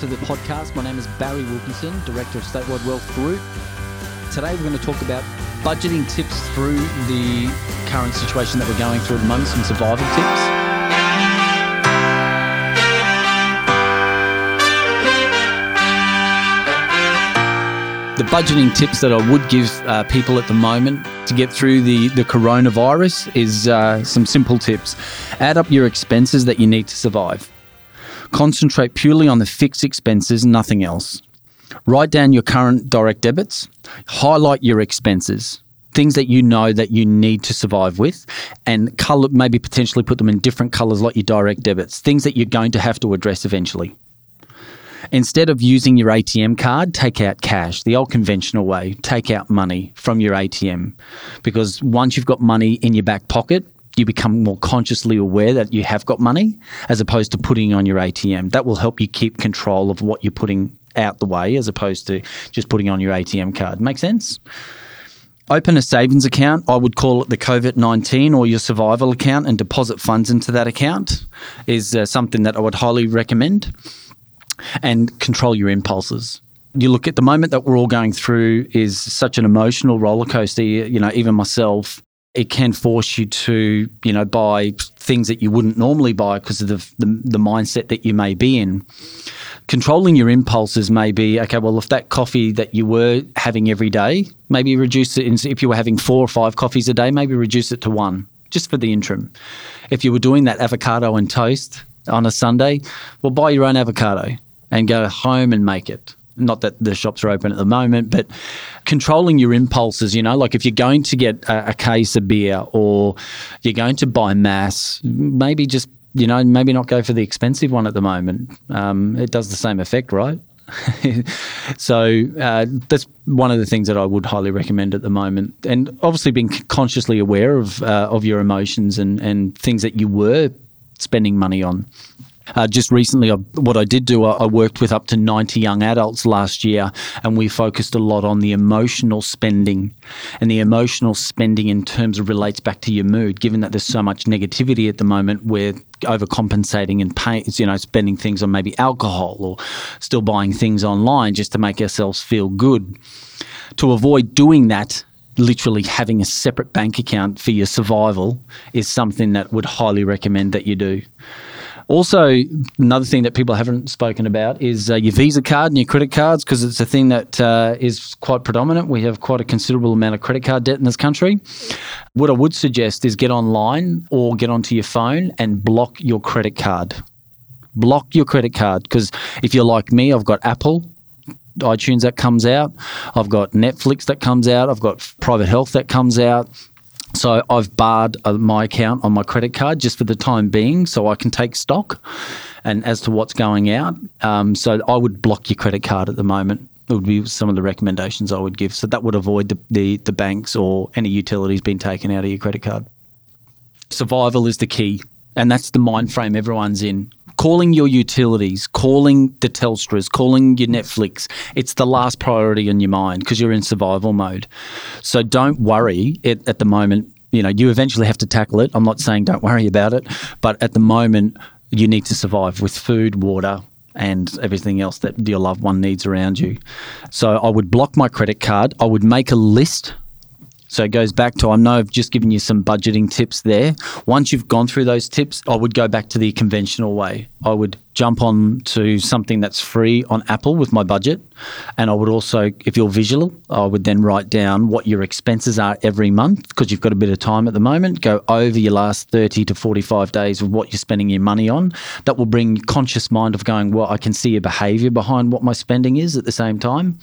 to the podcast. My name is Barry Wilkinson, Director of Statewide Wealth Group. Today we're going to talk about budgeting tips through the current situation that we're going through at the moment, some survival tips. The budgeting tips that I would give uh, people at the moment to get through the, the coronavirus is uh, some simple tips. Add up your expenses that you need to survive. Concentrate purely on the fixed expenses, nothing else. Write down your current direct debits, highlight your expenses, things that you know that you need to survive with, and color maybe potentially put them in different colors like your direct debits, things that you're going to have to address eventually. Instead of using your ATM card, take out cash, the old conventional way. Take out money from your ATM. Because once you've got money in your back pocket, you become more consciously aware that you have got money as opposed to putting on your ATM. That will help you keep control of what you're putting out the way as opposed to just putting on your ATM card. Make sense? Open a savings account. I would call it the COVID 19 or your survival account and deposit funds into that account is uh, something that I would highly recommend and control your impulses. You look at the moment that we're all going through is such an emotional roller coaster. You know, even myself, it can force you to, you know, buy things that you wouldn't normally buy because of the, the, the mindset that you may be in. Controlling your impulses may be okay. Well, if that coffee that you were having every day, maybe reduce it. If you were having four or five coffees a day, maybe reduce it to one, just for the interim. If you were doing that avocado and toast on a Sunday, well, buy your own avocado and go home and make it. Not that the shops are open at the moment, but controlling your impulses, you know, like if you're going to get a, a case of beer or you're going to buy mass, maybe just, you know, maybe not go for the expensive one at the moment. Um, it does the same effect, right? so uh, that's one of the things that I would highly recommend at the moment, and obviously being consciously aware of uh, of your emotions and and things that you were spending money on. Uh, just recently, what I did do, I, I, worked with up to 90 young adults last year, and we focused a lot on the emotional spending. And the emotional spending in terms of relates back to your mood, given that there's so much negativity at the moment where overcompensating and pay, you know, spending things on maybe alcohol or still buying things online just to make ourselves feel good. To avoid doing that, literally having a separate bank account for your survival is something that would highly recommend that you do. Also, another thing that people haven't spoken about is uh, your Visa card and your credit cards because it's a thing that uh, is quite predominant. We have quite a considerable amount of credit card debt in this country. What I would suggest is get online or get onto your phone and block your credit card. Block your credit card because if you're like me, I've got Apple, iTunes that comes out. I've got Netflix that comes out. I've got private health that comes out. So I've barred uh, my account on my credit card just for the time being, so I can take stock and as to what's going out. Um, so I would block your credit card at the moment. It would be some of the recommendations I would give. So that would avoid the, the, the banks or any utilities being taken out of your credit card. Survival is the key, and that's the mind frame everyone's in calling your utilities, calling the Telstras, calling your Netflix, it's the last priority in your mind because you're in survival mode. So don't worry it, at the moment. You know, you eventually have to tackle it. I'm not saying don't worry about it, but at the moment, you need to survive with food, water, and everything else that your loved one needs around you. So I would block my credit card. I would make a list so it goes back to I know I've just given you some budgeting tips there. Once you've gone through those tips, I would go back to the conventional way. I would jump on to something that's free on Apple with my budget. And I would also, if you're visual, I would then write down what your expenses are every month because you've got a bit of time at the moment. Go over your last 30 to 45 days of what you're spending your money on. That will bring conscious mind of going, well, I can see a behavior behind what my spending is at the same time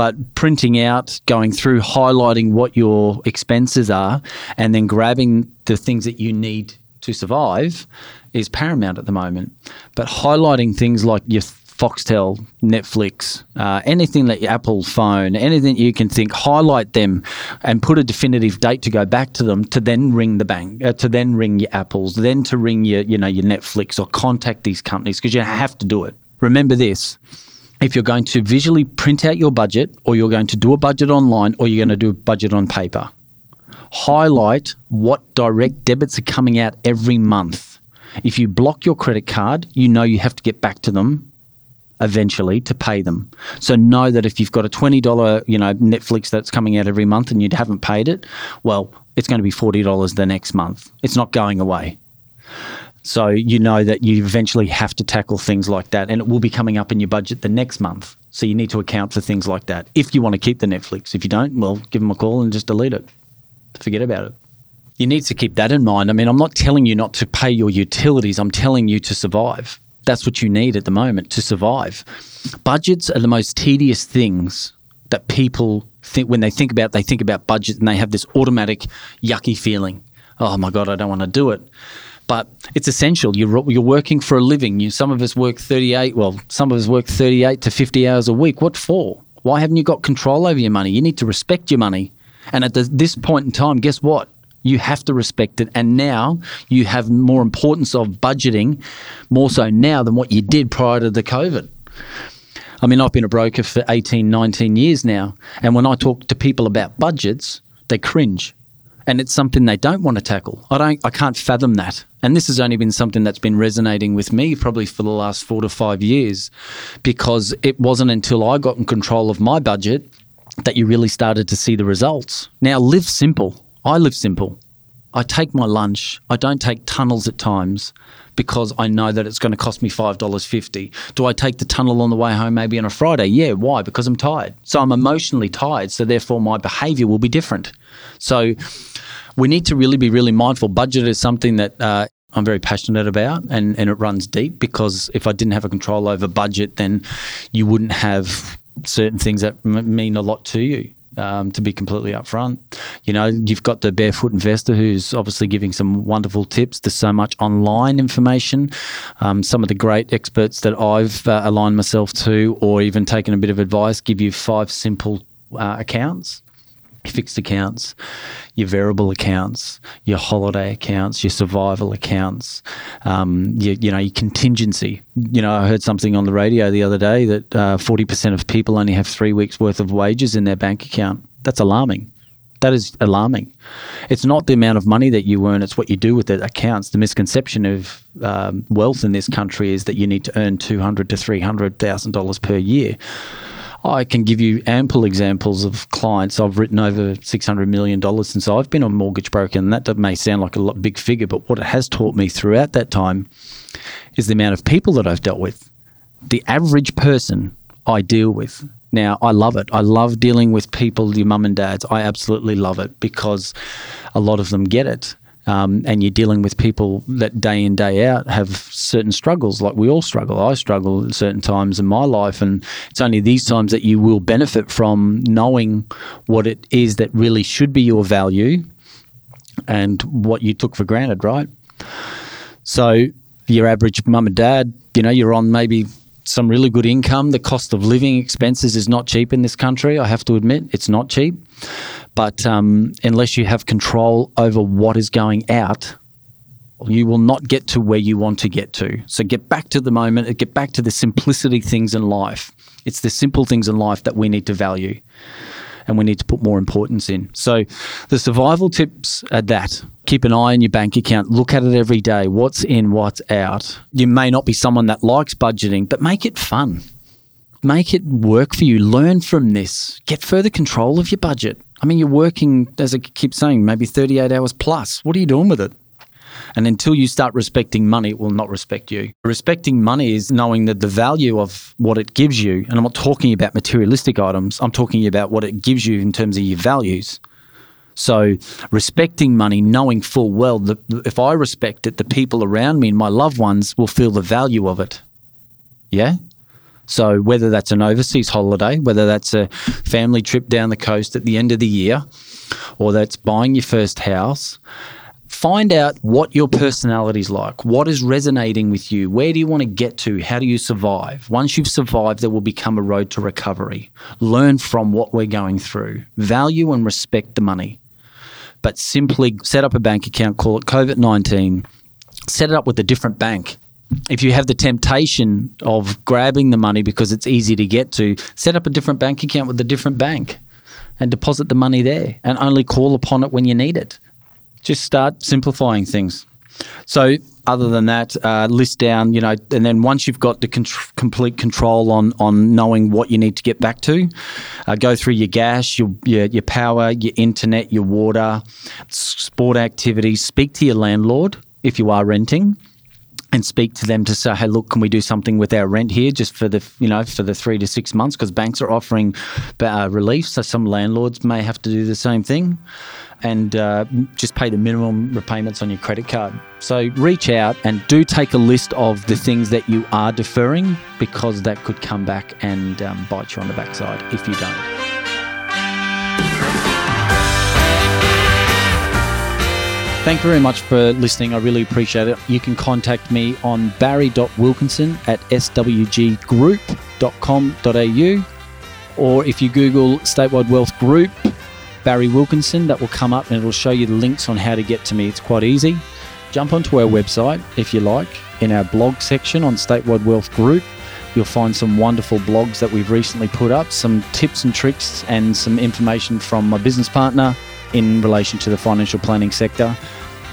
but printing out, going through, highlighting what your expenses are, and then grabbing the things that you need to survive is paramount at the moment. But highlighting things like your Foxtel, Netflix, uh, anything that your Apple phone, anything you can think, highlight them and put a definitive date to go back to them to then ring the bank, uh, to then ring your Apples, then to ring your, you know, your Netflix or contact these companies because you have to do it. Remember this if you're going to visually print out your budget or you're going to do a budget online or you're going to do a budget on paper, highlight what direct debits are coming out every month. If you block your credit card, you know you have to get back to them eventually to pay them. So know that if you've got a $20, you know, Netflix that's coming out every month and you haven't paid it, well, it's going to be $40 the next month. It's not going away. So you know that you eventually have to tackle things like that and it will be coming up in your budget the next month. So you need to account for things like that if you want to keep the Netflix. If you don't, well, give them a call and just delete it. Forget about it. You need to keep that in mind. I mean, I'm not telling you not to pay your utilities, I'm telling you to survive. That's what you need at the moment to survive. Budgets are the most tedious things that people think when they think about they think about budget and they have this automatic yucky feeling. Oh my god, I don't want to do it but it's essential. You're, you're working for a living. You, some of us work 38, well, some of us work 38 to 50 hours a week. What for? Why haven't you got control over your money? You need to respect your money. And at the, this point in time, guess what? You have to respect it. And now you have more importance of budgeting, more so now than what you did prior to the COVID. I mean, I've been a broker for 18, 19 years now. And when I talk to people about budgets, they cringe and it's something they don't want to tackle. I don't I can't fathom that. And this has only been something that's been resonating with me probably for the last 4 to 5 years because it wasn't until I got in control of my budget that you really started to see the results. Now live simple. I live simple. I take my lunch. I don't take tunnels at times because I know that it's going to cost me $5.50. Do I take the tunnel on the way home maybe on a Friday? Yeah. Why? Because I'm tired. So I'm emotionally tired. So therefore my behavior will be different. So we need to really be really mindful. Budget is something that uh, I'm very passionate about and, and it runs deep because if I didn't have a control over budget, then you wouldn't have certain things that m- mean a lot to you um, to be completely upfront. You know, you've got the barefoot investor who's obviously giving some wonderful tips. There's so much online information. Um, some of the great experts that I've uh, aligned myself to, or even taken a bit of advice, give you five simple uh, accounts fixed accounts, your variable accounts, your holiday accounts, your survival accounts, um, your, you know, your contingency. You know, I heard something on the radio the other day that uh, 40% of people only have three weeks worth of wages in their bank account. That's alarming. That is alarming. It's not the amount of money that you earn; it's what you do with it Accounts. The misconception of um, wealth in this country is that you need to earn two hundred to three hundred thousand dollars per year. I can give you ample examples of clients. I've written over $600 million since I've been a mortgage broker, and that may sound like a lot, big figure, but what it has taught me throughout that time is the amount of people that I've dealt with. The average person I deal with. Now, I love it. I love dealing with people, your mum and dads. I absolutely love it because a lot of them get it um, and you're dealing with people that day in day out have certain struggles like we all struggle i struggle at certain times in my life and it's only these times that you will benefit from knowing what it is that really should be your value and what you took for granted right so your average mum and dad you know you're on maybe some really good income. The cost of living expenses is not cheap in this country. I have to admit, it's not cheap. But um, unless you have control over what is going out, you will not get to where you want to get to. So get back to the moment, get back to the simplicity things in life. It's the simple things in life that we need to value and we need to put more importance in. So the survival tips are that. Keep an eye on your bank account. Look at it every day. What's in, what's out. You may not be someone that likes budgeting, but make it fun. Make it work for you. Learn from this. Get further control of your budget. I mean, you're working, as I keep saying, maybe 38 hours plus. What are you doing with it? And until you start respecting money, it will not respect you. Respecting money is knowing that the value of what it gives you, and I'm not talking about materialistic items, I'm talking about what it gives you in terms of your values. So, respecting money, knowing full well that if I respect it, the people around me and my loved ones will feel the value of it. Yeah? So, whether that's an overseas holiday, whether that's a family trip down the coast at the end of the year, or that's buying your first house, find out what your personality is like, what is resonating with you, where do you want to get to, how do you survive. Once you've survived, there will become a road to recovery. Learn from what we're going through, value and respect the money. But simply set up a bank account, call it COVID 19, set it up with a different bank if you have the temptation of grabbing the money because it's easy to get to, set up a different bank account with a different bank and deposit the money there and only call upon it when you need it. Just start simplifying things. So, other than that, uh, list down, you know, and then once you've got the con- complete control on on knowing what you need to get back to, uh, go through your gas, your, your your power, your internet, your water, sport activities. Speak to your landlord if you are renting and speak to them to say, hey, look, can we do something with our rent here just for the, you know, for the three to six months? Because banks are offering uh, relief, so some landlords may have to do the same thing, and uh, just pay the minimum repayments on your credit card. So reach out and do take a list of the things that you are deferring, because that could come back and um, bite you on the backside if you don't. Thank you very much for listening. I really appreciate it. You can contact me on barry.wilkinson at swggroup.com.au or if you Google Statewide Wealth Group, Barry Wilkinson, that will come up and it'll show you the links on how to get to me. It's quite easy. Jump onto our website if you like. In our blog section on Statewide Wealth Group, you'll find some wonderful blogs that we've recently put up, some tips and tricks, and some information from my business partner in relation to the financial planning sector.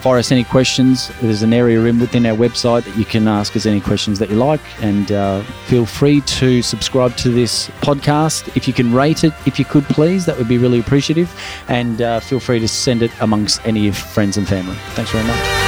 Fire us any questions. There's an area in within our website that you can ask us any questions that you like, and uh, feel free to subscribe to this podcast. If you can rate it, if you could please, that would be really appreciative. And uh, feel free to send it amongst any of friends and family. Thanks very much.